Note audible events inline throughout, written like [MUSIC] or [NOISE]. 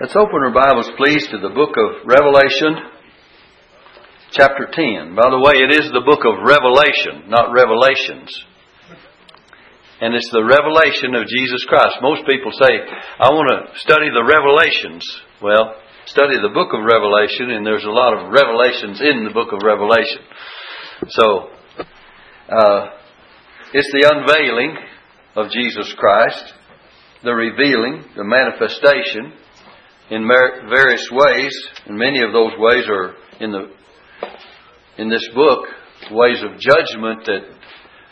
Let's open our Bibles, please, to the book of Revelation, chapter 10. By the way, it is the book of Revelation, not Revelations. And it's the revelation of Jesus Christ. Most people say, I want to study the Revelations. Well, study the book of Revelation, and there's a lot of revelations in the book of Revelation. So, uh, it's the unveiling of Jesus Christ, the revealing, the manifestation in various ways, and many of those ways are in the in this book ways of judgment that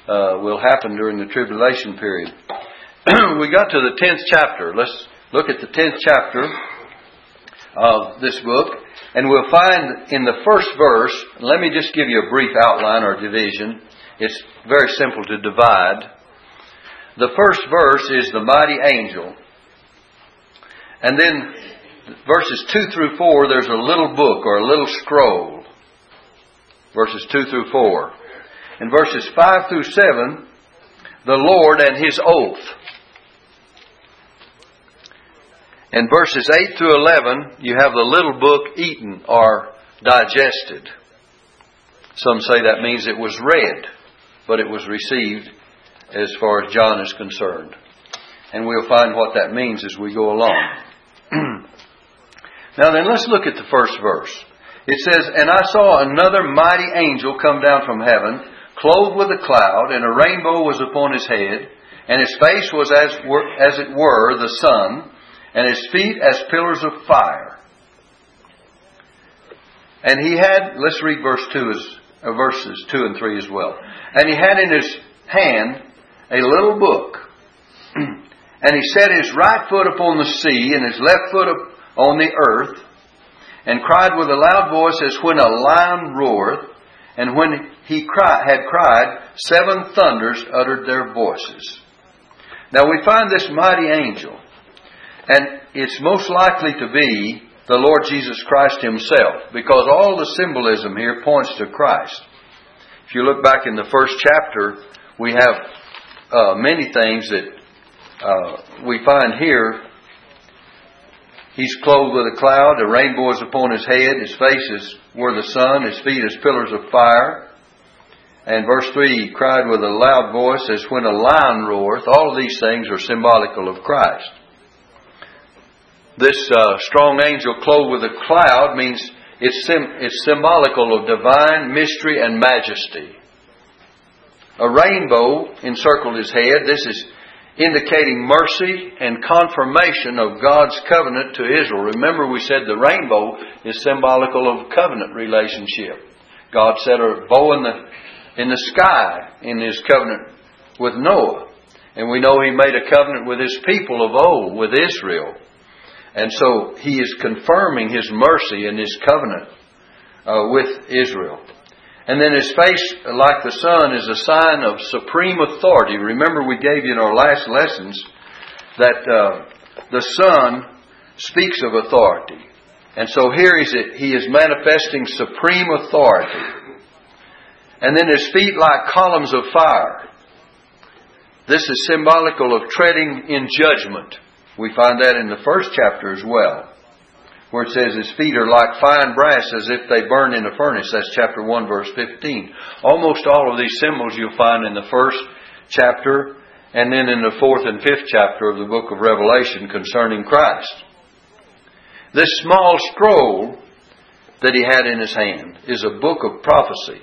uh, will happen during the tribulation period. [CLEARS THROAT] we got to the tenth chapter. Let's look at the tenth chapter of this book, and we'll find in the first verse. Let me just give you a brief outline or division. It's very simple to divide. The first verse is the mighty angel. And then verses 2 through 4, there's a little book or a little scroll. Verses 2 through 4. In verses 5 through 7, the Lord and His oath. In verses 8 through 11, you have the little book eaten or digested. Some say that means it was read, but it was received as far as John is concerned. And we'll find what that means as we go along. Now then, let's look at the first verse. It says, And I saw another mighty angel come down from heaven, clothed with a cloud, and a rainbow was upon his head, and his face was as, as it were the sun, and his feet as pillars of fire. And he had, let's read verse 2 as, uh, verses 2 and 3 as well. And he had in his hand a little book, [CLEARS THROAT] and he set his right foot upon the sea, and his left foot on the earth, and cried with a loud voice as when a lion roareth, and when he had cried, seven thunders uttered their voices. Now we find this mighty angel, and it's most likely to be the Lord Jesus Christ Himself, because all the symbolism here points to Christ. If you look back in the first chapter, we have uh, many things that uh, we find here He's clothed with a cloud, a rainbow is upon his head, his face is where the sun, his feet as pillars of fire. And verse 3, he cried with a loud voice as when a lion roareth. All of these things are symbolical of Christ. This uh, strong angel clothed with a cloud means it's, sim- it's symbolical of divine mystery and majesty. A rainbow encircled his head. This is indicating mercy and confirmation of God's covenant to Israel. Remember, we said the rainbow is symbolical of covenant relationship. God set a bow in the, in the sky in His covenant with Noah. And we know He made a covenant with His people of old, with Israel. And so He is confirming His mercy and His covenant uh, with Israel. And then his face, like the sun, is a sign of supreme authority. Remember, we gave you in our last lessons that uh, the sun speaks of authority. And so here is it, he is manifesting supreme authority. And then his feet like columns of fire. This is symbolical of treading in judgment. We find that in the first chapter as well where it says his feet are like fine brass as if they burn in a furnace. That's chapter 1 verse 15. Almost all of these symbols you'll find in the first chapter and then in the fourth and fifth chapter of the book of Revelation concerning Christ. This small scroll that he had in his hand is a book of prophecy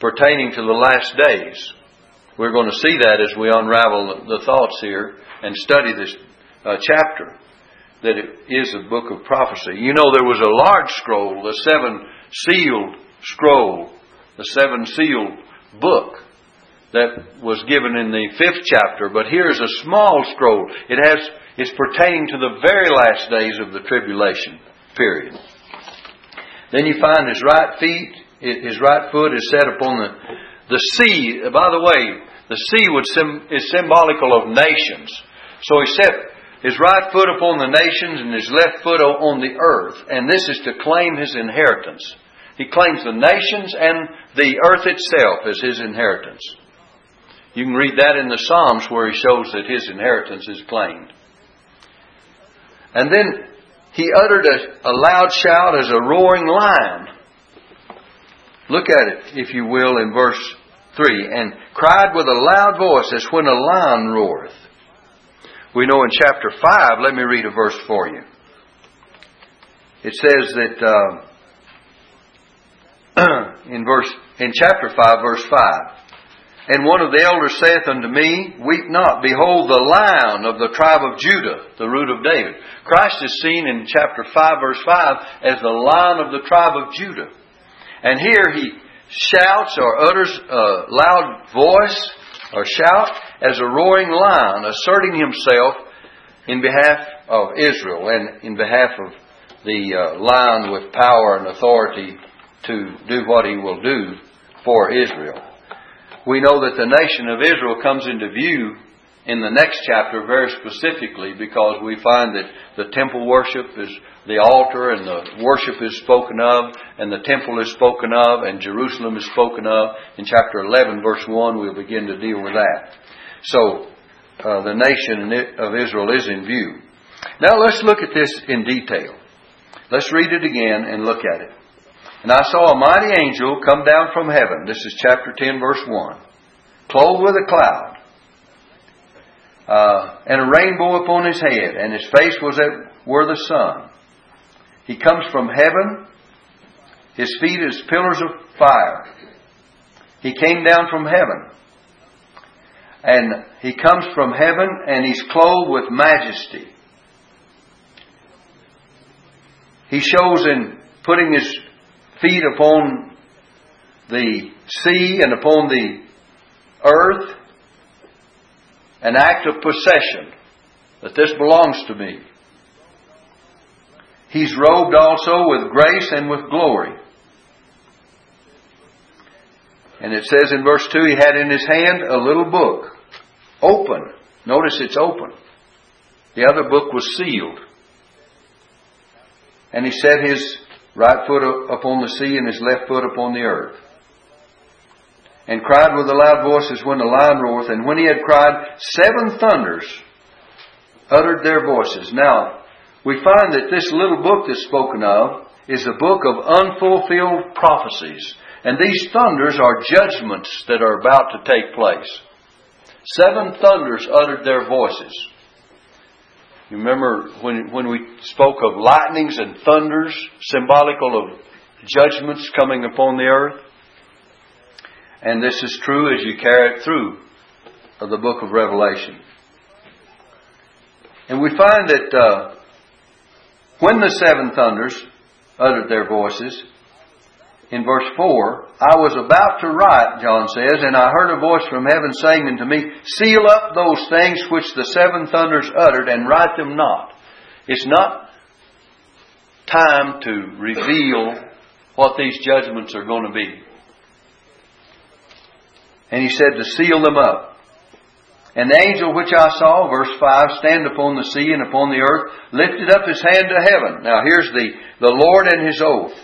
pertaining to the last days. We're going to see that as we unravel the thoughts here and study this uh, chapter that it is a book of prophecy. You know, there was a large scroll, the seven sealed scroll, the seven sealed book that was given in the fifth chapter, but here's a small scroll. It has, it's pertaining to the very last days of the tribulation period. Then you find his right feet, his right foot is set upon the, the sea. By the way, the sea would sim, is symbolical of nations. So he set his right foot upon the nations and his left foot on the earth. And this is to claim his inheritance. He claims the nations and the earth itself as his inheritance. You can read that in the Psalms where he shows that his inheritance is claimed. And then He uttered a, a loud shout as a roaring lion. Look at it, if you will, in verse 3. And cried with a loud voice as when a lion roareth. We know in chapter 5, let me read a verse for you. It says that uh, [CLEARS THROAT] in verse in chapter 5, verse 5, and one of the elders saith unto me, Weep not, behold the lion of the tribe of Judah, the root of David. Christ is seen in chapter 5, verse 5, as the lion of the tribe of Judah. And here he shouts or utters a loud voice or shout as a roaring lion, asserting himself in behalf of Israel and in behalf of the uh, lion with power and authority to do what he will do for Israel we know that the nation of Israel comes into view in the next chapter very specifically because we find that the temple worship is the altar and the worship is spoken of and the temple is spoken of and Jerusalem is spoken of. In chapter 11 verse 1 we'll begin to deal with that. So, uh, the nation of Israel is in view. Now let's look at this in detail. Let's read it again and look at it. And I saw a mighty angel come down from heaven. This is chapter 10, verse 1. Clothed with a cloud. Uh, and a rainbow upon his head, and his face was as were the sun. He comes from heaven. His feet as pillars of fire. He came down from heaven. And he comes from heaven and he's clothed with majesty. He shows in putting his feet upon the sea and upon the earth an act of possession that this belongs to me. He's robed also with grace and with glory. And it says in verse 2 he had in his hand a little book, open. Notice it's open. The other book was sealed. And he set his right foot upon the sea and his left foot upon the earth. And cried with a loud voice as when a lion roareth. And when he had cried, seven thunders uttered their voices. Now, we find that this little book that's spoken of is a book of unfulfilled prophecies. And these thunders are judgments that are about to take place. Seven thunders uttered their voices. You remember when, when we spoke of lightnings and thunders, symbolical of judgments coming upon the earth? And this is true as you carry it through of the book of Revelation. And we find that uh, when the seven thunders uttered their voices, in verse 4, I was about to write, John says, and I heard a voice from heaven saying unto me, Seal up those things which the seven thunders uttered and write them not. It's not time to reveal what these judgments are going to be. And he said to seal them up. And the angel which I saw, verse 5, stand upon the sea and upon the earth, lifted up his hand to heaven. Now here's the, the Lord and his oath.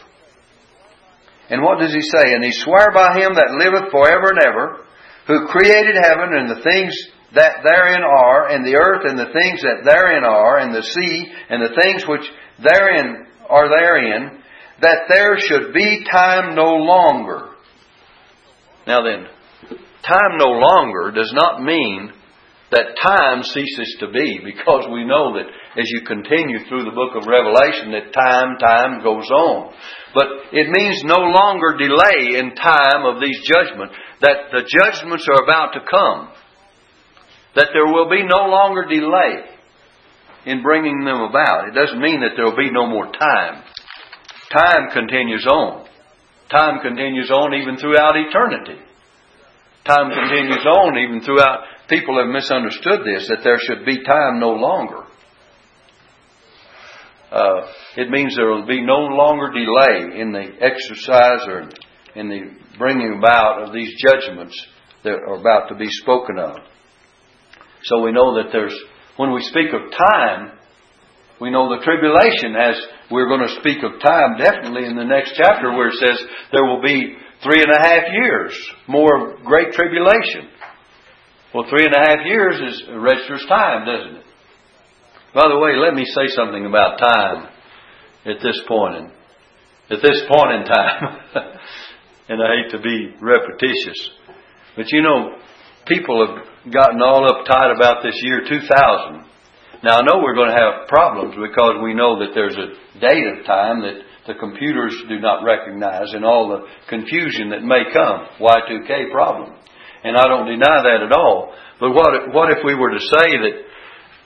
And what does he say? And he sware by him that liveth forever and ever, who created heaven and the things that therein are, and the earth and the things that therein are, and the sea and the things which therein are therein, that there should be time no longer. Now then, time no longer does not mean that time ceases to be because we know that as you continue through the book of Revelation that time, time goes on. But it means no longer delay in time of these judgments, that the judgments are about to come. That there will be no longer delay in bringing them about. It doesn't mean that there will be no more time. Time continues on. Time continues on even throughout eternity. Time continues on even throughout. People have misunderstood this, that there should be time no longer. Uh, it means there will be no longer delay in the exercise or in the bringing about of these judgments that are about to be spoken of. So we know that there's, when we speak of time, we know the tribulation as we're going to speak of time definitely in the next chapter where it says there will be three and a half years more great tribulation. Well, three and a half years is a registers time, doesn't it? By the way, let me say something about time. at this point in, at this point in time. [LAUGHS] and I hate to be repetitious. But you know, people have gotten all uptight about this year 2000. Now I know we're going to have problems because we know that there's a date of time that the computers do not recognize and all the confusion that may come. Y2K problem. And I don't deny that at all. But what if, what if we were to say that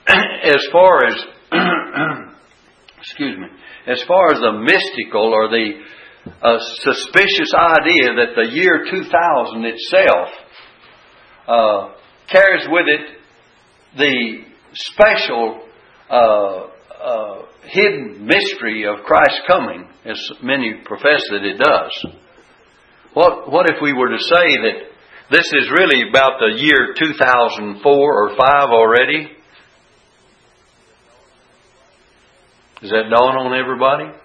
[CLEARS THROAT] as far as, [CLEARS THROAT] excuse me, as far as the mystical or the uh, suspicious idea that the year 2000 itself uh, carries with it the special uh, uh, hidden mystery of Christ's coming, as many profess that it does. What, what if we were to say that this is really about the year 2004 or 5 already? Does that dawn on everybody?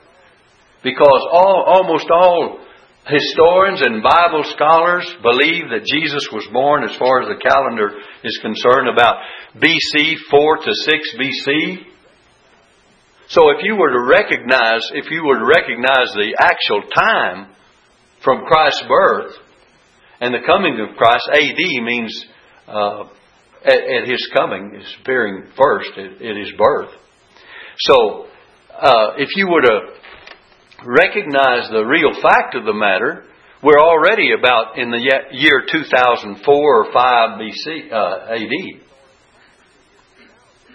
Because all, almost all historians and Bible scholars believe that Jesus was born, as far as the calendar is concerned, about BC 4 to 6 BC. So if you were to recognize, if you were to recognize the actual time from Christ's birth and the coming of Christ, AD means uh, at, at, His coming, His appearing first at, at His birth. So uh, if you were to recognize the real fact of the matter, we're already about in the year 2004 or 5 BC uh, AD.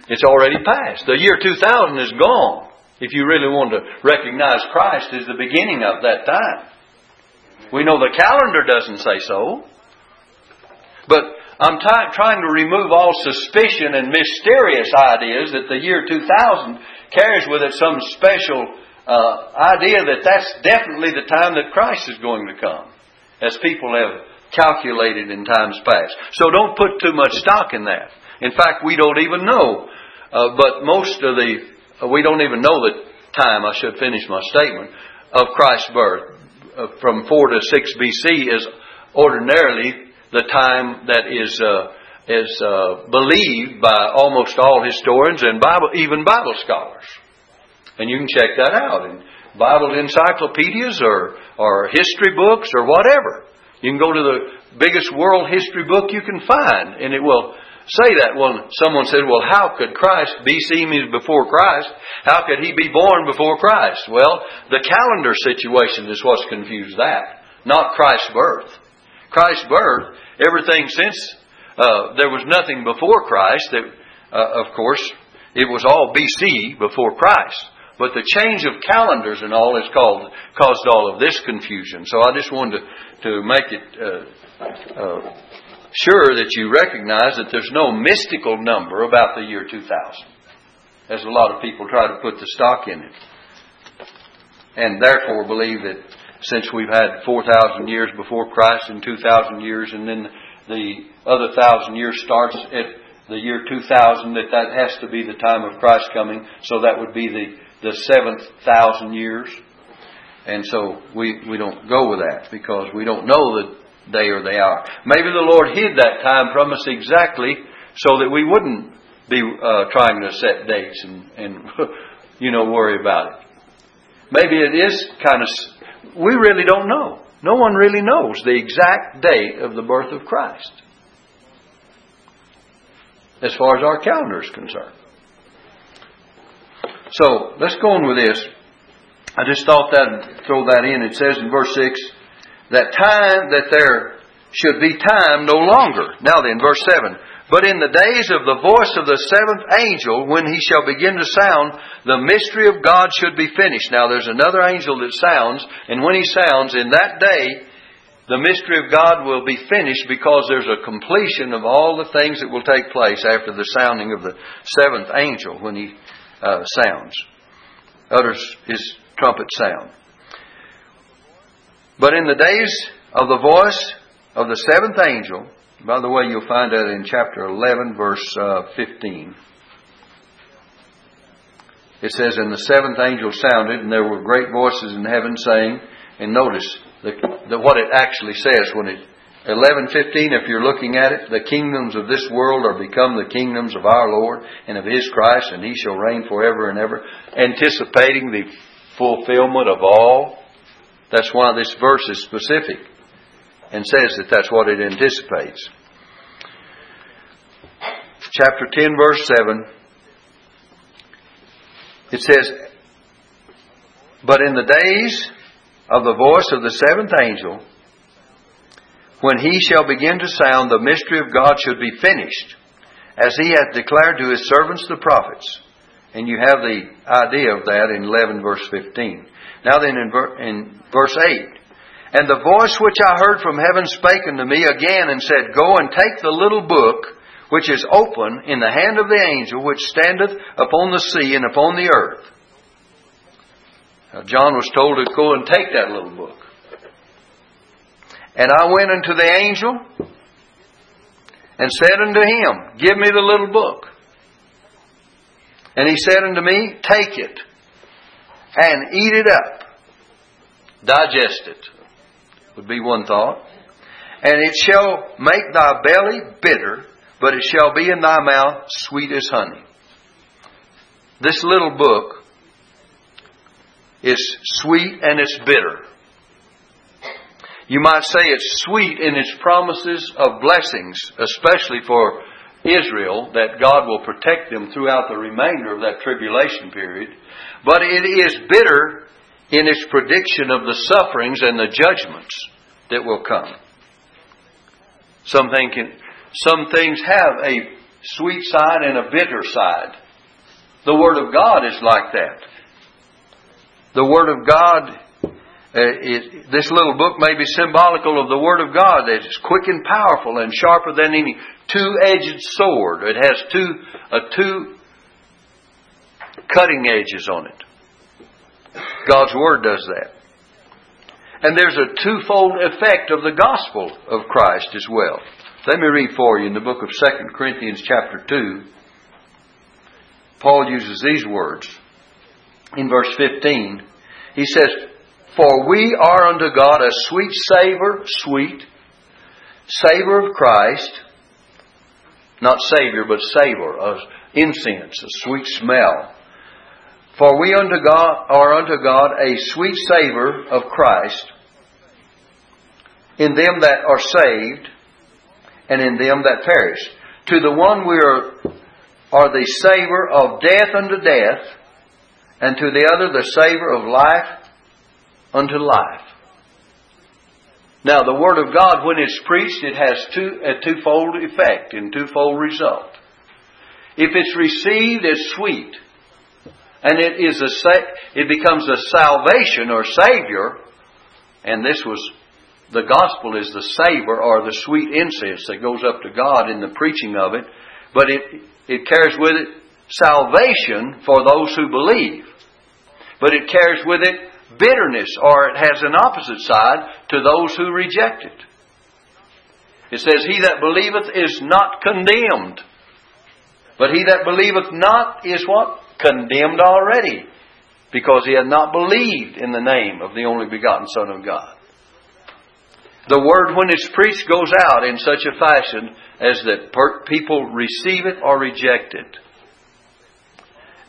It's already passed. The year 2000 is gone. If you really want to recognize Christ as the beginning of that time. We know the calendar doesn't say so. But I'm t- trying to remove all suspicion and mysterious ideas that the year 2000 carries with it some special uh, idea that that's definitely the time that Christ is going to come, as people have calculated in times past. So don't put too much stock in that. In fact, we don't even know uh, but most of the, uh, we don't even know the time, I should finish my statement, of Christ's birth. Uh, from 4 to 6 BC is ordinarily the time that is, uh, is uh, believed by almost all historians and Bible, even Bible scholars. And you can check that out in Bible encyclopedias or, or history books or whatever. You can go to the biggest world history book you can find, and it will say that. Well, someone said, well, how could Christ, BC means before Christ, how could he be born before Christ? Well, the calendar situation is what's confused that, not Christ's birth. Christ's birth, everything since uh, there was nothing before Christ, that, uh, of course, it was all BC before Christ. But the change of calendars and all has called, caused all of this confusion. So I just wanted to, to make it uh, uh sure that you recognize that there's no mystical number about the year 2000, as a lot of people try to put the stock in it. And therefore believe that since we've had 4,000 years before Christ and 2,000 years, and then the other thousand years starts at the year 2000, that that has to be the time of Christ coming, so that would be the, the seventh thousand years. And so we, we don't go with that because we don't know that day or the hour. Maybe the Lord hid that time from us exactly so that we wouldn't be uh, trying to set dates and, and [LAUGHS] you know, worry about it. Maybe it is kind of, we really don't know. No one really knows the exact date of the birth of Christ as far as our calendar is concerned. So let's go on with this. I just thought that throw that in. It says in verse six, that time that there should be time no longer. Now then, verse 7. But in the days of the voice of the seventh angel, when he shall begin to sound, the mystery of God should be finished. Now there's another angel that sounds, and when he sounds, in that day, the mystery of God will be finished because there's a completion of all the things that will take place after the sounding of the seventh angel when he uh, sounds, utters his trumpet sound. But in the days of the voice of the seventh angel, by the way, you'll find that in chapter 11, verse uh, 15. It says, And the seventh angel sounded, and there were great voices in heaven saying, and notice the, the, what it actually says when it 11:15 if you're looking at it the kingdoms of this world are become the kingdoms of our Lord and of his Christ and he shall reign forever and ever anticipating the fulfillment of all. That's why this verse is specific and says that that's what it anticipates. Chapter 10, verse 7, it says, But in the days of the voice of the seventh angel, when he shall begin to sound, the mystery of God should be finished, as he hath declared to his servants the prophets. And you have the idea of that in 11 verse 15. Now then in, ver- in verse 8. And the voice which I heard from heaven spake unto me again and said, Go and take the little book which is open in the hand of the angel which standeth upon the sea and upon the earth. Now John was told to go and take that little book. And I went unto the angel and said unto him, Give me the little book. And he said unto me, Take it and eat it up. Digest it, would be one thought. And it shall make thy belly bitter, but it shall be in thy mouth sweet as honey. This little book is sweet and it's bitter. You might say it's sweet in its promises of blessings, especially for Israel, that God will protect them throughout the remainder of that tribulation period. But it is bitter in its prediction of the sufferings and the judgments that will come. Some, can, some things have a sweet side and a bitter side. The Word of God is like that. The Word of God, Uh, it, this little book may be symbolical of the Word of God that is quick and powerful and sharper than any two-edged sword. It has two, a two cutting edges on it. God's Word does that. And there's a twofold effect of the gospel of Christ as well. Let me read for you in the book of 2 Corinthians chapter 2. Paul uses these words. In verse 15, he says, For we are unto God a sweet savor, sweet, savor of Christ, not Savior, but savor, of incense, a sweet smell. For we unto God are unto God a sweet savor of Christ in them that are saved and in them that perish. To the one we are, are the savor of death unto death, and to the other the savor of life unto life. Now, the Word of God, when it's preached, it has two, a twofold effect and twofold result. If it's received as sweet, and it is a, it becomes a salvation or savior, and this was, the gospel is the savor or the sweet incense that goes up to God in the preaching of it, but it, it carries with it salvation for those who believe. But it carries with it bitterness, or it has an opposite side to those who reject it. It says, He that believeth is not condemned. But he that believeth not is what? Condemned already. Because he hath not believed in the name of the only begotten Son of God. The word, when it's preached, goes out in such a fashion as that people receive it or reject it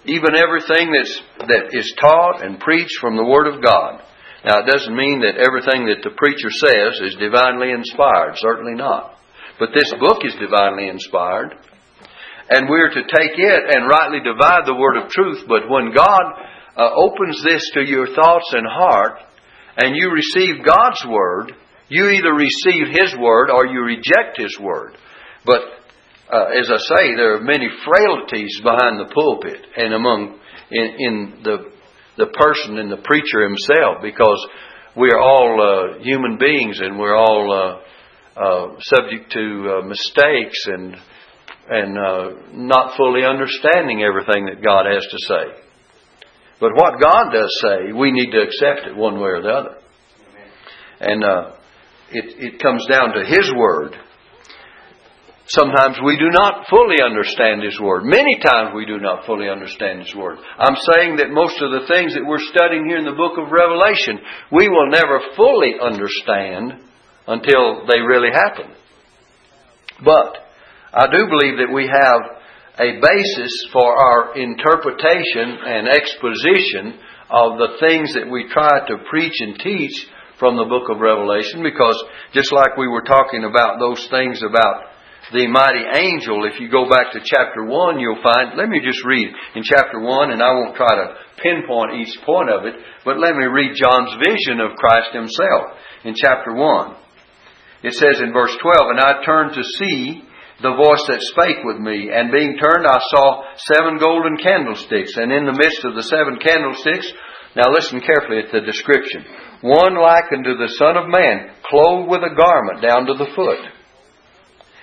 even everything that's, that is taught and preached from the Word of God. Now, it doesn't mean that everything that the preacher says is divinely inspired. Certainly not. But this book is divinely inspired. And we're to take it and rightly divide the Word of truth. But when God uh, opens this to your thoughts and heart, and you receive God's Word, you either receive His Word or you reject His Word. But uh, as I say, there are many frailties behind the pulpit and among in, in the the person and the preacher himself, because we are all uh, human beings and we're all uh, uh subject to uh, mistakes and and uh, not fully understanding everything that God has to say. But what God does say, we need to accept it one way or the other. And it, it comes down to His Word Sometimes we do not fully understand His Word. Many times we do not fully understand His Word. I'm saying that most of the things that we're studying here in the book of Revelation, we will never fully understand until they really happen. But I do believe that we have a basis for our interpretation and exposition of the things that we try to preach and teach from the book of Revelation because just like we were talking about those things about the mighty angel, if you go back to chapter 1, you'll find, let me just read in chapter 1, and I won't try to pinpoint each point of it, but let me read John's vision of Christ himself in chapter 1. It says in verse 12, And I turned to see the voice that spake with me, and being turned I saw seven golden candlesticks, and in the midst of the seven candlesticks, now listen carefully at the description. One like unto the Son of Man, clothed with a garment down to the foot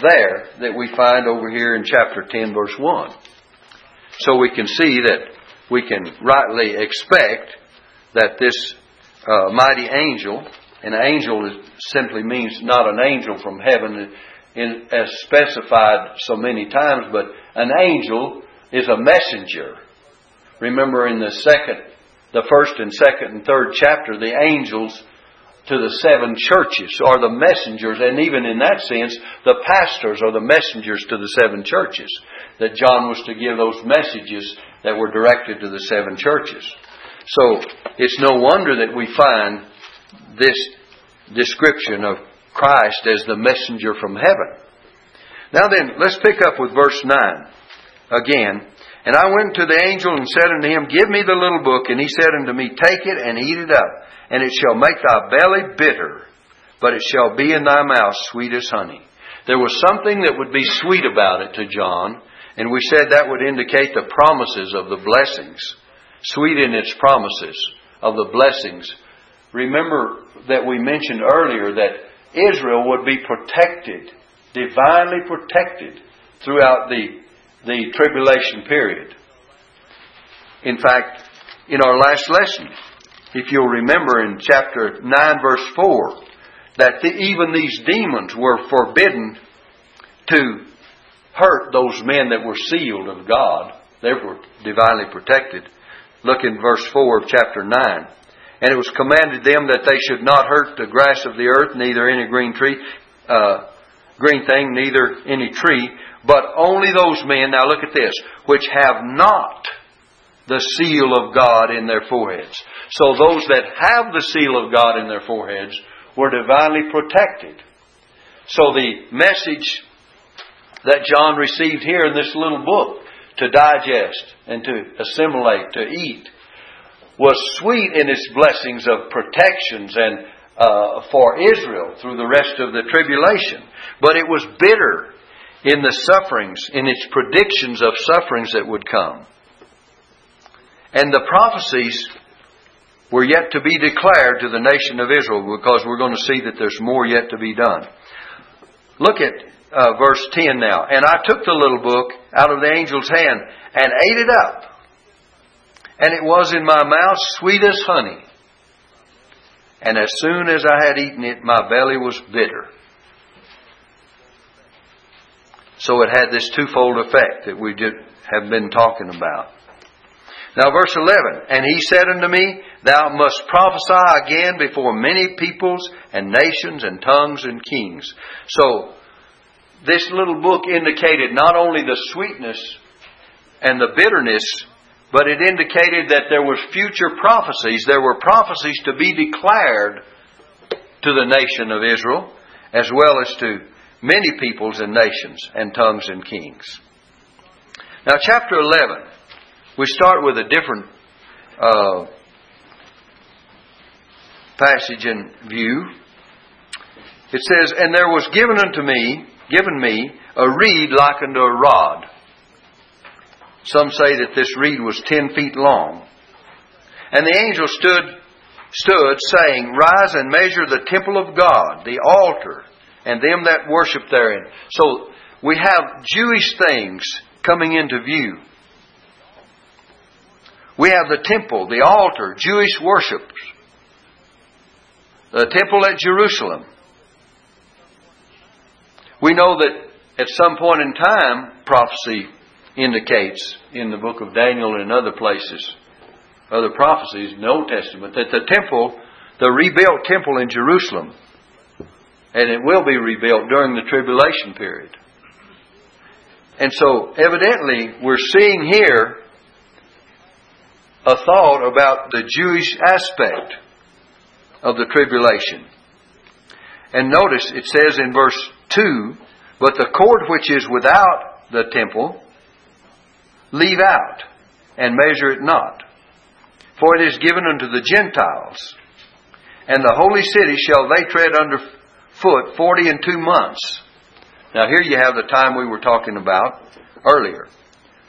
there that we find over here in chapter 10, verse 1. So we can see that we can rightly expect that this uh, mighty angel, an angel is, simply means not an angel from heaven in, as specified so many times, but an angel is a messenger. Remember in the second, the first and second and third chapter, the angels to the seven churches or the messengers, and even in that sense, the pastors are the messengers to the seven churches. That John was to give those messages that were directed to the seven churches. So it's no wonder that we find this description of Christ as the messenger from heaven. Now then, let's pick up with verse 9 again. And I went to the angel and said unto him, Give me the little book. And he said unto me, Take it and eat it up and it shall make thy belly bitter, but it shall be in thy mouth sweet as honey. There was something that would be sweet about it to John, and we said that would indicate the promises of the blessings. Sweet in its promises of the blessings. Remember that we mentioned earlier that Israel would be protected, divinely protected throughout the, the tribulation period. In fact, in our last lesson, if you'll remember in chapter 9, verse 4, that the, even these demons were forbidden to hurt those men that were sealed of God. They were divinely protected. Look in verse 4 of chapter 9. And it was commanded them that they should not hurt the grass of the earth, neither any green tree, uh, green thing, neither any tree, but only those men, now look at this, which have not the seal of God in their foreheads. So those that have the seal of God in their foreheads were divinely protected. So the message that John received here in this little book to digest and to assimilate, to eat, was sweet in its blessings of protections and uh, for Israel through the rest of the tribulation. But it was bitter in the sufferings, in its predictions of sufferings that would come. And the prophecies were yet to be declared to the nation of Israel because we're going to see that there's more yet to be done. Look at uh, verse 10 now. And I took the little book out of the angel's hand and ate it up. And it was in my mouth sweet as honey. And as soon as I had eaten it, my belly was bitter. So it had this twofold effect that we just have been talking about. Now, verse 11, And he said unto me, Thou must prophesy again before many peoples and nations and tongues and kings. So, this little book indicated not only the sweetness and the bitterness, but it indicated that there was future prophecies. There were prophecies to be declared to the nation of Israel, as well as to many peoples and nations and tongues and kings. Now, chapter 11 we start with a different uh, passage and view. It says, And there was given unto me, given me, a reed like unto a rod. Some say that this reed was ten feet long. And the angel stood, stood, saying, Rise and measure the temple of God, the altar, and them that worship therein. So we have Jewish things coming into view. We have the temple, the altar, Jewish worships, the temple at Jerusalem. We know that at some point in time, prophecy indicates in the book of Daniel and other places, other prophecies in the Old Testament, that the temple, the rebuilt temple in Jerusalem, and it will be rebuilt during the tribulation period. And so, evidently, we're seeing here a thought about the Jewish aspect of the tribulation. And notice it says in verse 2 But the court which is without the temple, leave out, and measure it not. For it is given unto the Gentiles, and the holy city shall they tread under foot forty and two months. Now, here you have the time we were talking about earlier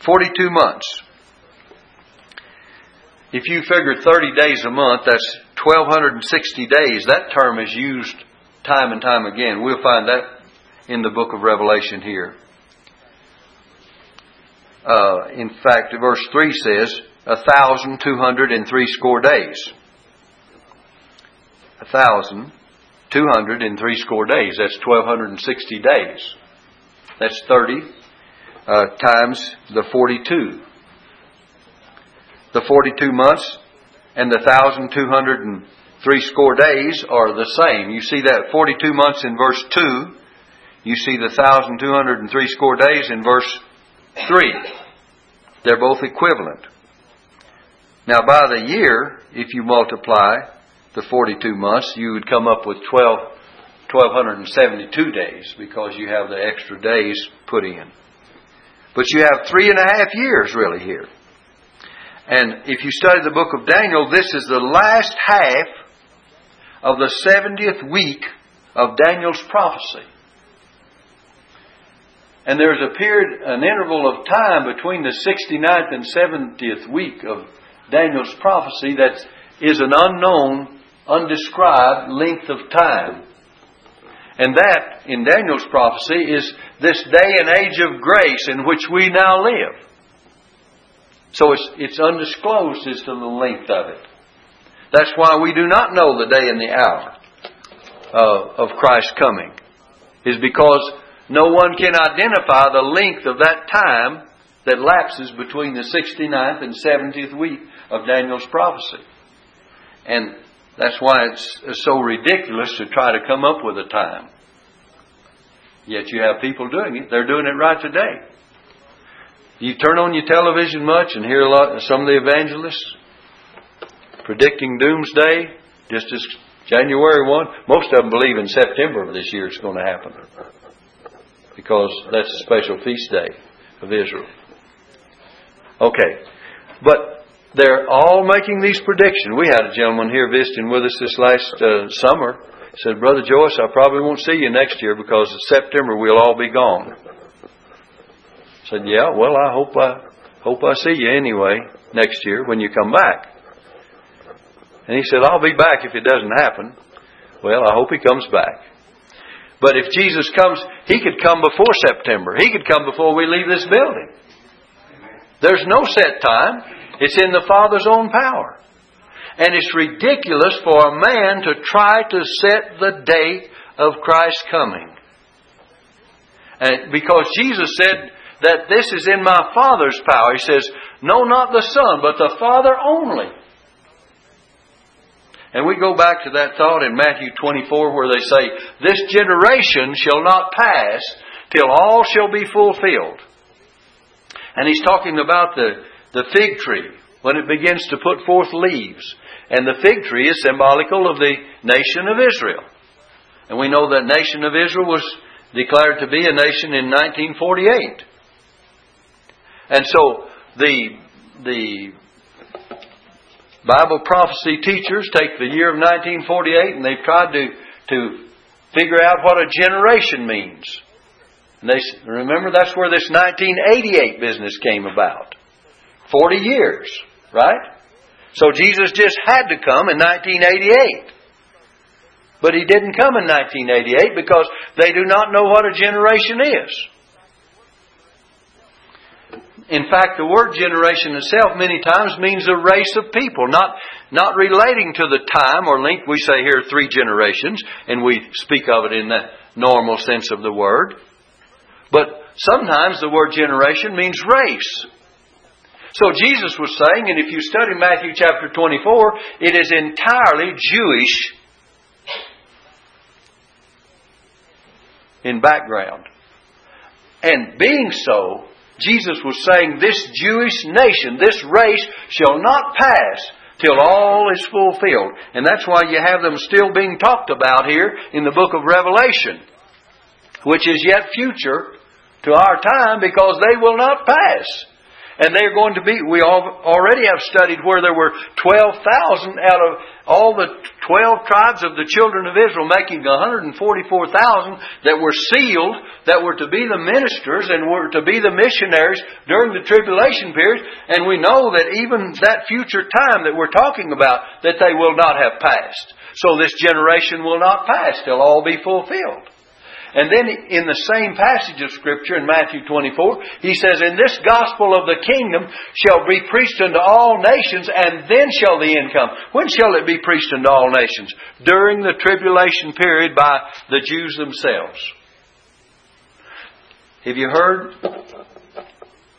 42 months. If you figure 30 days a month, that's 1,260 days. That term is used time and time again. We'll find that in the book of Revelation here. Uh, in fact, verse 3 says, a thousand two hundred and three score days. Thousand two hundred and three score days. That's 1,260 days. That's 30 uh, times the 42. The 42 months and the 1,203 score days are the same. You see that 42 months in verse 2. You see the 1,203 score days in verse 3. They're both equivalent. Now, by the year, if you multiply the 42 months, you would come up with 12, 1,272 days because you have the extra days put in. But you have three and a half years really here. And if you study the book of Daniel, this is the last half of the 70th week of Daniel's prophecy. And there's a period, an interval of time between the 69th and 70th week of Daniel's prophecy that is an unknown, undescribed length of time. And that, in Daniel's prophecy, is this day and age of grace in which we now live. So it's, it's undisclosed as to the length of it. That's why we do not know the day and the hour uh, of Christ's coming, is because no one can identify the length of that time that lapses between the 69th and 70th week of Daniel's prophecy. And that's why it's so ridiculous to try to come up with a time. Yet you have people doing it. They're doing it right today. You turn on your television much and hear a lot of some of the evangelists predicting doomsday, just as January 1. Most of them believe in September of this year it's going to happen. Because that's a special feast day of Israel. Okay. But they're all making these predictions. We had a gentleman here visiting with us this last uh, summer. He said, Brother Joyce, I probably won't see you next year because in September we'll all be gone. I said, Yeah, well, I hope I hope I see you anyway next year when you come back. And he said, I'll be back if it doesn't happen. Well, I hope he comes back. But if Jesus comes, he could come before September. He could come before we leave this building. There's no set time. It's in the Father's own power. And it's ridiculous for a man to try to set the date of Christ's coming. And because Jesus said that this is in my Father's power. He says, No, not the Son, but the Father only. And we go back to that thought in Matthew 24 where they say, This generation shall not pass till all shall be fulfilled. And he's talking about the, the fig tree when it begins to put forth leaves. And the fig tree is symbolical of the nation of Israel. And we know that nation of Israel was declared to be a nation in 1948. And so the the Bible prophecy teachers take the year of 1948 and they've tried to to figure out what a generation means. And they remember that's where this 1988 business came about. 40 years, right? So Jesus just had to come in 1988. But he didn't come in 1988 because they do not know what a generation is. In fact, the word generation itself many times means a race of people, not, not relating to the time or length. We say here three generations, and we speak of it in the normal sense of the word. But sometimes the word generation means race. So Jesus was saying, and if you study Matthew chapter 24, it is entirely Jewish in background. And being so, Jesus was saying, This Jewish nation, this race shall not pass till all is fulfilled. And that's why you have them still being talked about here in the book of Revelation, which is yet future to our time because they will not pass. And they're going to be, we already have studied where there were 12,000 out of all the 12 tribes of the children of Israel, making 144,000 that were sealed, that were to be the ministers and were to be the missionaries during the tribulation period. And we know that even that future time that we're talking about, that they will not have passed. So this generation will not pass till all be fulfilled. And then in the same passage of Scripture in Matthew 24, he says, And this gospel of the kingdom shall be preached unto all nations, and then shall the end come. When shall it be preached unto all nations? During the tribulation period by the Jews themselves. Have you heard?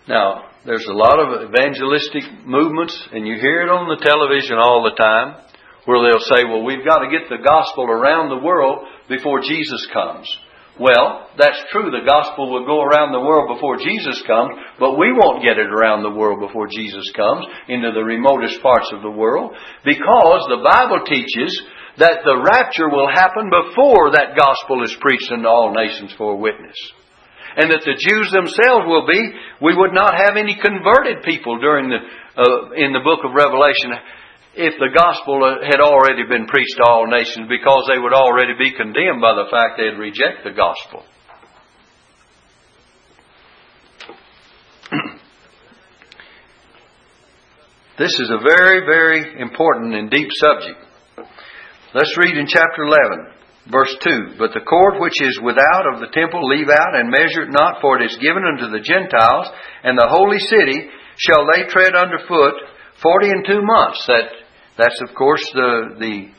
Now, there's a lot of evangelistic movements, and you hear it on the television all the time, where they'll say, Well, we've got to get the gospel around the world before Jesus comes. Well, that's true. The gospel will go around the world before Jesus comes, but we won't get it around the world before Jesus comes into the remotest parts of the world because the Bible teaches that the rapture will happen before that gospel is preached unto all nations for a witness. And that the Jews themselves will be, we would not have any converted people during the, uh, in the book of Revelation if the gospel had already been preached to all nations because they would already be condemned by the fact they'd reject the gospel. [CLEARS THROAT] this is a very, very important and deep subject. Let's read in chapter 11, verse 2. But the court which is without of the temple leave out and measure it not, for it is given unto the Gentiles, and the holy city shall they tread under foot forty and two months. That that's, of course, the, the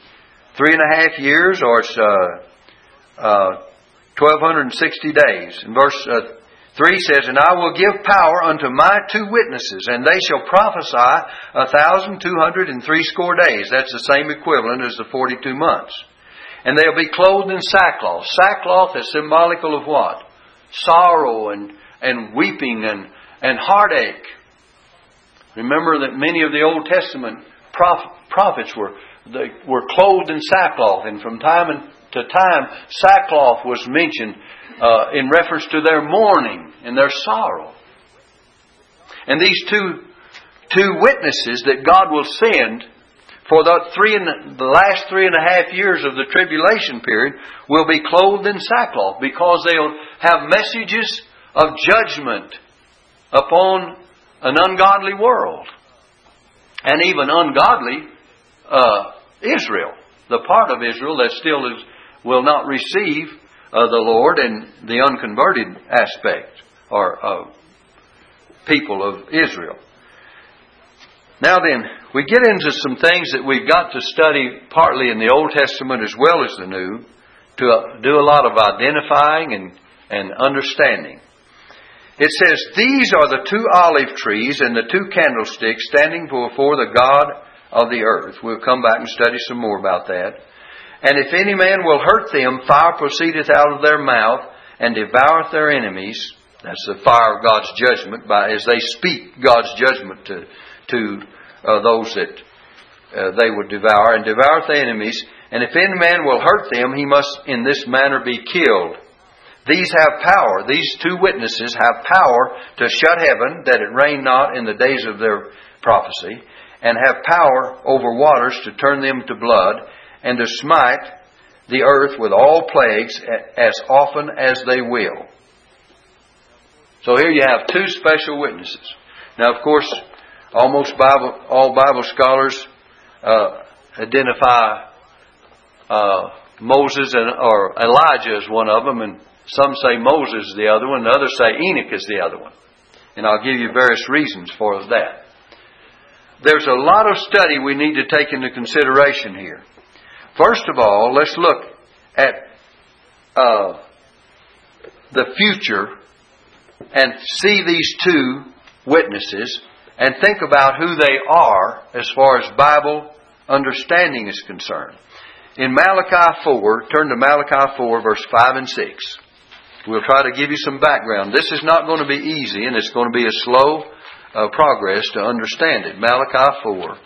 three and a half years, or it's uh, uh, 1,260 days. And verse uh, 3 says, And I will give power unto my two witnesses, and they shall prophesy a thousand two hundred and threescore days. That's the same equivalent as the 42 months. And they'll be clothed in sackcloth. Sackcloth is symbolical of what? Sorrow and, and weeping and, and heartache. Remember that many of the Old Testament prophets prophets were they were clothed in sackcloth, and from time to time, sackcloth was mentioned uh, in reference to their mourning and their sorrow. And these two two witnesses that God will send for the three and the last three and a half years of the tribulation period will be clothed in sackcloth because they'll have messages of judgment upon an ungodly world and even ungodly uh, Israel, the part of Israel that still is, will not receive uh, the Lord and the unconverted aspect or uh, people of Israel. Now then, we get into some things that we've got to study partly in the Old Testament as well as the New to uh, do a lot of identifying and, and understanding. It says, These are the two olive trees and the two candlesticks standing before the God of the earth. We'll come back and study some more about that. And if any man will hurt them, fire proceedeth out of their mouth and devoureth their enemies. That's the fire of God's judgment by as they speak God's judgment to to uh, those that uh, they would devour and devoureth their enemies. And if any man will hurt them, he must in this manner be killed. These have power. These two witnesses have power to shut heaven that it rain not in the days of their prophecy, and have power over waters to turn them to blood, and to smite the earth with all plagues as often as they will. So here you have two special witnesses. Now, of course, almost Bible, all Bible scholars uh, identify uh, Moses and or Elijah as one of them, and some say Moses is the other one, and others say Enoch is the other one. And I'll give you various reasons for that. There's a lot of study we need to take into consideration here. First of all, let's look at uh, the future and see these two witnesses and think about who they are as far as Bible understanding is concerned. In Malachi 4, turn to Malachi 4, verse 5 and 6. We'll try to give you some background. This is not going to be easy, and it's going to be a slow uh, progress to understand it. Malachi 4,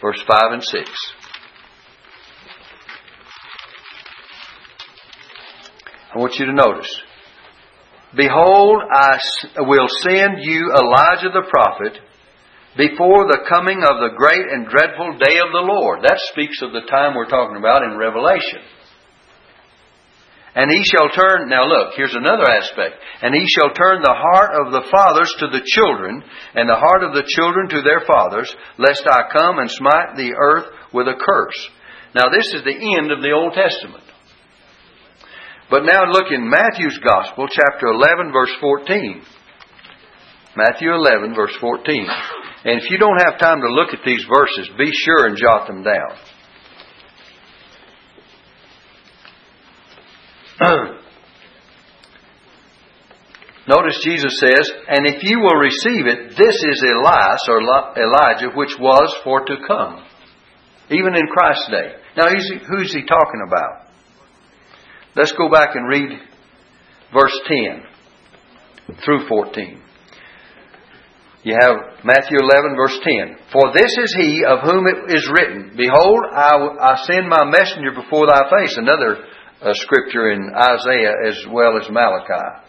verse 5 and 6. I want you to notice. Behold, I will send you Elijah the prophet before the coming of the great and dreadful day of the Lord. That speaks of the time we're talking about in Revelation. And he shall turn, now look, here's another aspect. And he shall turn the heart of the fathers to the children, and the heart of the children to their fathers, lest I come and smite the earth with a curse. Now this is the end of the Old Testament. But now look in Matthew's Gospel, chapter 11, verse 14. Matthew 11, verse 14. And if you don't have time to look at these verses, be sure and jot them down. [CLEARS THROAT] Notice Jesus says, And if you will receive it, this is Elias or Elijah, which was for to come. Even in Christ's day. Now, who's he talking about? Let's go back and read verse 10 through 14. You have Matthew 11, verse 10. For this is he of whom it is written, Behold, I, I send my messenger before thy face. Another uh, scripture in Isaiah as well as Malachi.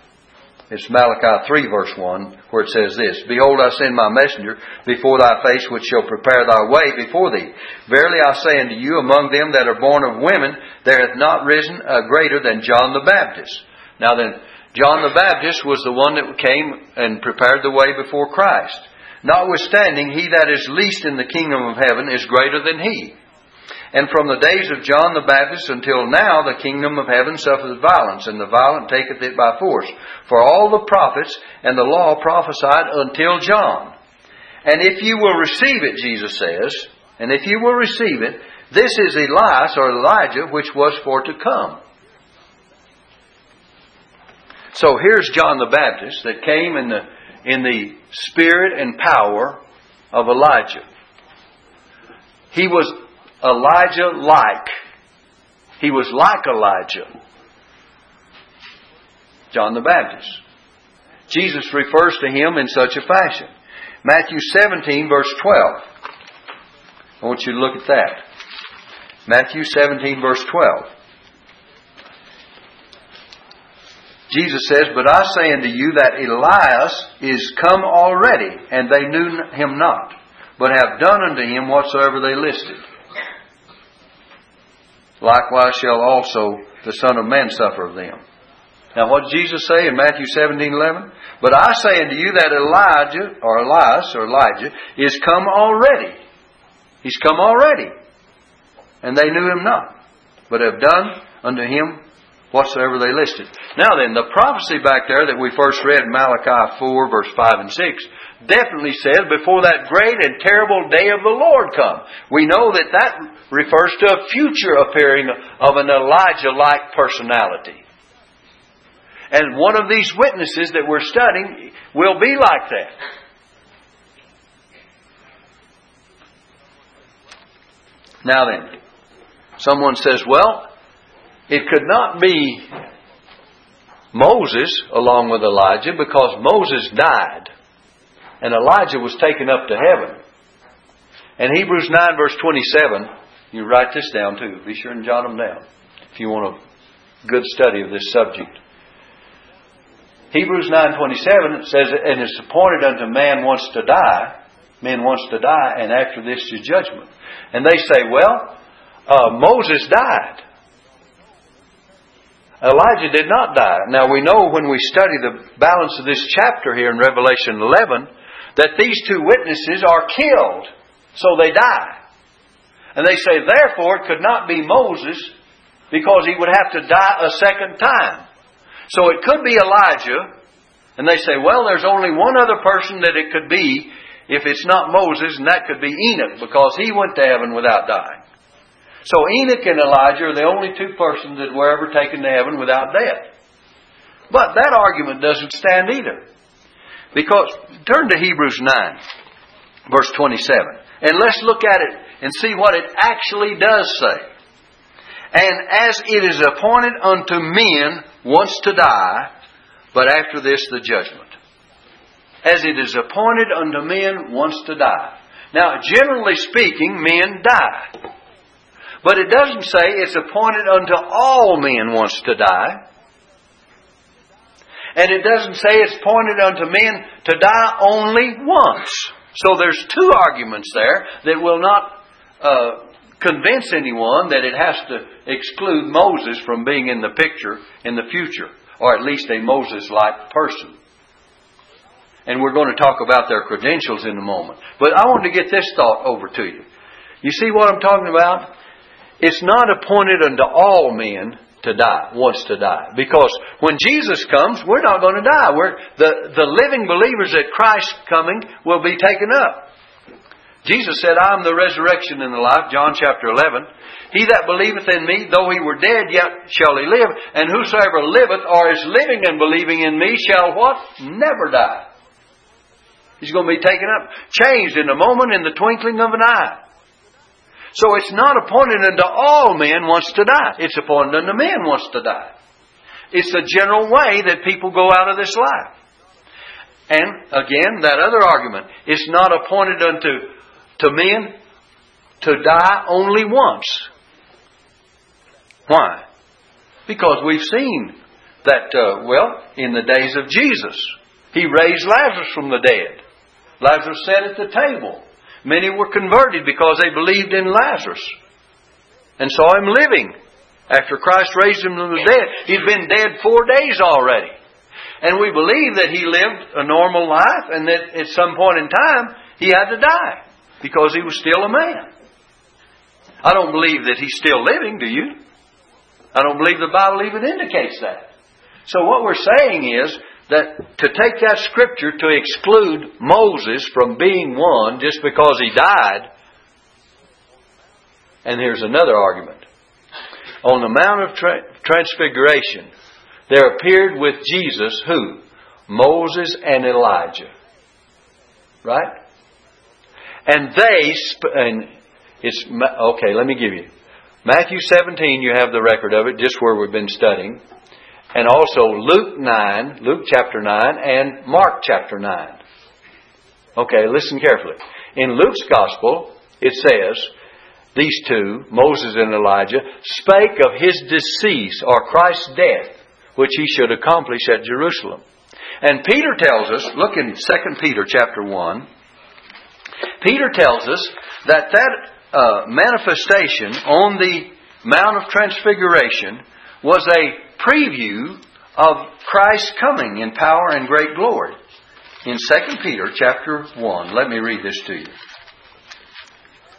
It's Malachi 3 verse 1 where it says this, Behold, I send my messenger before thy face which shall prepare thy way before thee. Verily I say unto you, among them that are born of women, there hath not risen a greater than John the Baptist. Now then, John the Baptist was the one that came and prepared the way before Christ. Notwithstanding, he that is least in the kingdom of heaven is greater than he. And from the days of John the Baptist until now, the kingdom of heaven suffereth violence, and the violent taketh it by force. For all the prophets and the law prophesied until John. And if you will receive it, Jesus says, and if you will receive it, this is Elias or Elijah, which was for to come. So here's John the Baptist that came in the, in the spirit and power of Elijah. He was Elijah like. He was like Elijah. John the Baptist. Jesus refers to him in such a fashion. Matthew 17, verse 12. I want you to look at that. Matthew 17, verse 12. Jesus says, But I say unto you that Elias is come already, and they knew him not, but have done unto him whatsoever they listed. Likewise shall also the Son of Man suffer of them. Now what did Jesus say in Matthew 17, 11? But I say unto you that Elijah, or Elias, or Elijah, is come already. He's come already. And they knew him not, but have done unto him whatsoever they listed. Now then, the prophecy back there that we first read in Malachi 4, verse 5 and 6, definitely says before that great and terrible day of the Lord come. We know that that refers to a future appearing of an Elijah-like personality. And one of these witnesses that we're studying will be like that. Now then, someone says, well, it could not be Moses along with Elijah because Moses died and Elijah was taken up to heaven. And Hebrews 9 verse 27, you write this down too. Be sure and jot them down if you want a good study of this subject. Hebrews 9:27 says, "And it's appointed unto man once to die, men once to die, and after this is judgment." And they say, "Well, uh, Moses died. Elijah did not die. Now we know when we study the balance of this chapter here in Revelation 11 that these two witnesses are killed, so they die. And they say, therefore, it could not be Moses because he would have to die a second time. So it could be Elijah And they say, well, there's only one other person that it could be if it's not Moses, and that could be Enoch because he went to heaven without dying. So Enoch and Elijah are the only two persons that were ever taken to heaven without death. But that argument doesn't stand either. Because, turn to Hebrews 9, verse 27, and let's look at it and see what it actually does say. And as it is appointed unto men once to die, but after this the judgment. As it is appointed unto men once to die. Now, generally speaking, men die. But it doesn't say it's appointed unto all men once to die. And it doesn't say it's appointed unto men to die only once. So there's two arguments there that will not uh, convince anyone that it has to exclude Moses from being in the picture in the future, or at least a Moses like person. And we're going to talk about their credentials in a moment. But I want to get this thought over to you. You see what I'm talking about? It's not appointed unto all men to die, wants to die. Because when Jesus comes, we're not going to die. We're, the, the living believers at Christ's coming will be taken up. Jesus said, I am the resurrection and the life, John chapter 11. He that believeth in me, though he were dead, yet shall he live. And whosoever liveth or is living and believing in me shall what? Never die. He's going to be taken up, changed in a moment, in the twinkling of an eye. So it's not appointed unto all men wants to die. It's appointed unto men wants to die. It's the general way that people go out of this life. And again, that other argument, it's not appointed unto to men to die only once. Why? Because we've seen that, uh, well, in the days of Jesus, He raised Lazarus from the dead. Lazarus sat at the table. Many were converted because they believed in Lazarus and saw him living after Christ raised him from the dead. He'd been dead four days already. And we believe that he lived a normal life and that at some point in time he had to die because he was still a man. I don't believe that he's still living, do you? I don't believe the Bible even indicates that. So what we're saying is that to take that scripture to exclude Moses from being one just because he died, and here's another argument. On the Mount of Tra- Transfiguration, there appeared with Jesus who? Moses and Elijah. Right? And they, sp- and it's, okay, let me give you. Matthew 17, you have the record of it, just where we've been studying and also Luke 9, Luke chapter 9, and Mark chapter 9. Okay, listen carefully. In Luke's gospel, it says, these two, Moses and Elijah, spake of his decease or Christ's death, which he should accomplish at Jerusalem. And Peter tells us, look in 2 Peter chapter 1, Peter tells us that that uh, manifestation on the Mount of Transfiguration was a preview of Christ's coming in power and great glory. In 2 Peter chapter 1, let me read this to you.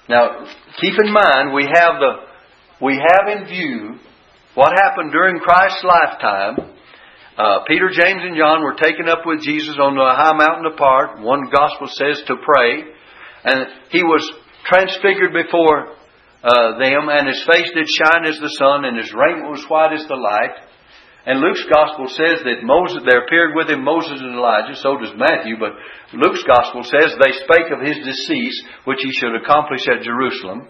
Now, keep in mind, we have the, we have in view what happened during Christ's lifetime. Uh, Peter, James, and John were taken up with Jesus on the high mountain apart. One gospel says to pray. And he was transfigured before uh, them, and his face did shine as the sun, and his raiment was white as the light. And Luke's gospel says that Moses, there appeared with him Moses and Elijah, so does Matthew, but Luke's gospel says they spake of his decease, which he should accomplish at Jerusalem.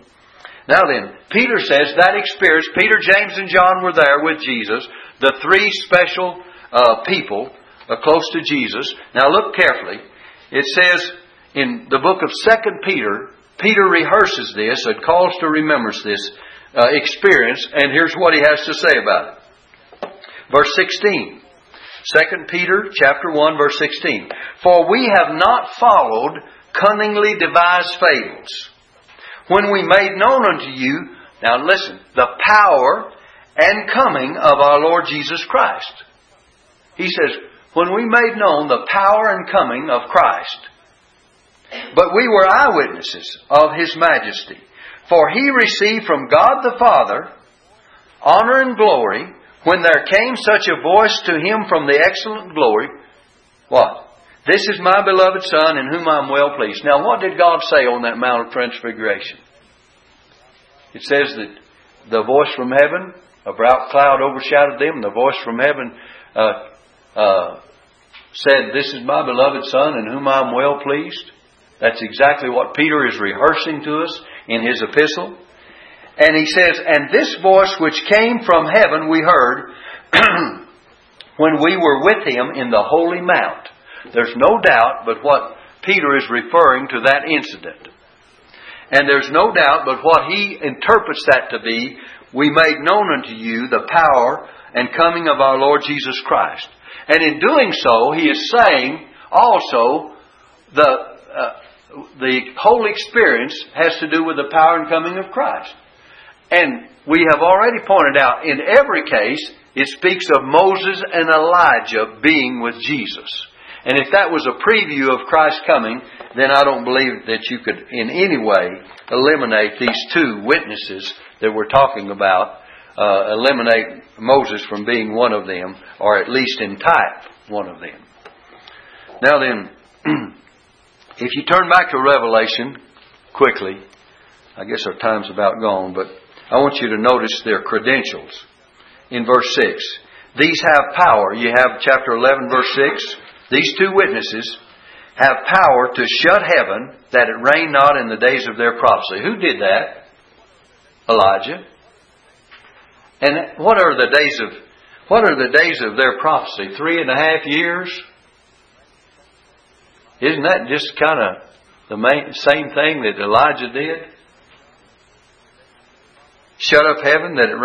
Now then, Peter says that experience, Peter, James, and John were there with Jesus, the three special uh, people uh, close to Jesus. Now look carefully. It says in the book of Second Peter, Peter rehearses this and calls to remembrance this uh, experience, and here's what he has to say about it. Verse 16. 2 Peter chapter 1 verse 16. For we have not followed cunningly devised fables. When we made known unto you, now listen, the power and coming of our Lord Jesus Christ. He says, when we made known the power and coming of Christ, but we were eyewitnesses of His majesty. For He received from God the Father honor and glory when there came such a voice to him from the excellent glory, What? This is my beloved Son in whom I'm well pleased. Now, what did God say on that Mount of Transfiguration? It says that the voice from heaven, a bright cloud overshadowed them, the voice from heaven uh, uh, said, This is my beloved Son in whom I'm well pleased. That's exactly what Peter is rehearsing to us in his epistle. And he says, And this voice which came from heaven we heard [CLEARS THROAT] when we were with him in the holy mount. There's no doubt but what Peter is referring to that incident. And there's no doubt but what he interprets that to be, we made known unto you the power and coming of our Lord Jesus Christ. And in doing so, he is saying also the, uh, the whole experience has to do with the power and coming of Christ. And we have already pointed out in every case, it speaks of Moses and Elijah being with Jesus. And if that was a preview of Christ's coming, then I don't believe that you could in any way eliminate these two witnesses that we're talking about, uh, eliminate Moses from being one of them, or at least in type, one of them. Now then, [CLEARS THROAT] if you turn back to Revelation quickly, I guess our time's about gone, but I want you to notice their credentials in verse 6. These have power. You have chapter 11, verse 6. These two witnesses have power to shut heaven that it rain not in the days of their prophecy. Who did that? Elijah. And what are the days of what are the days of their prophecy? Three and a half years? Isn't that just kind of the main, same thing that Elijah did? Shut up heaven that it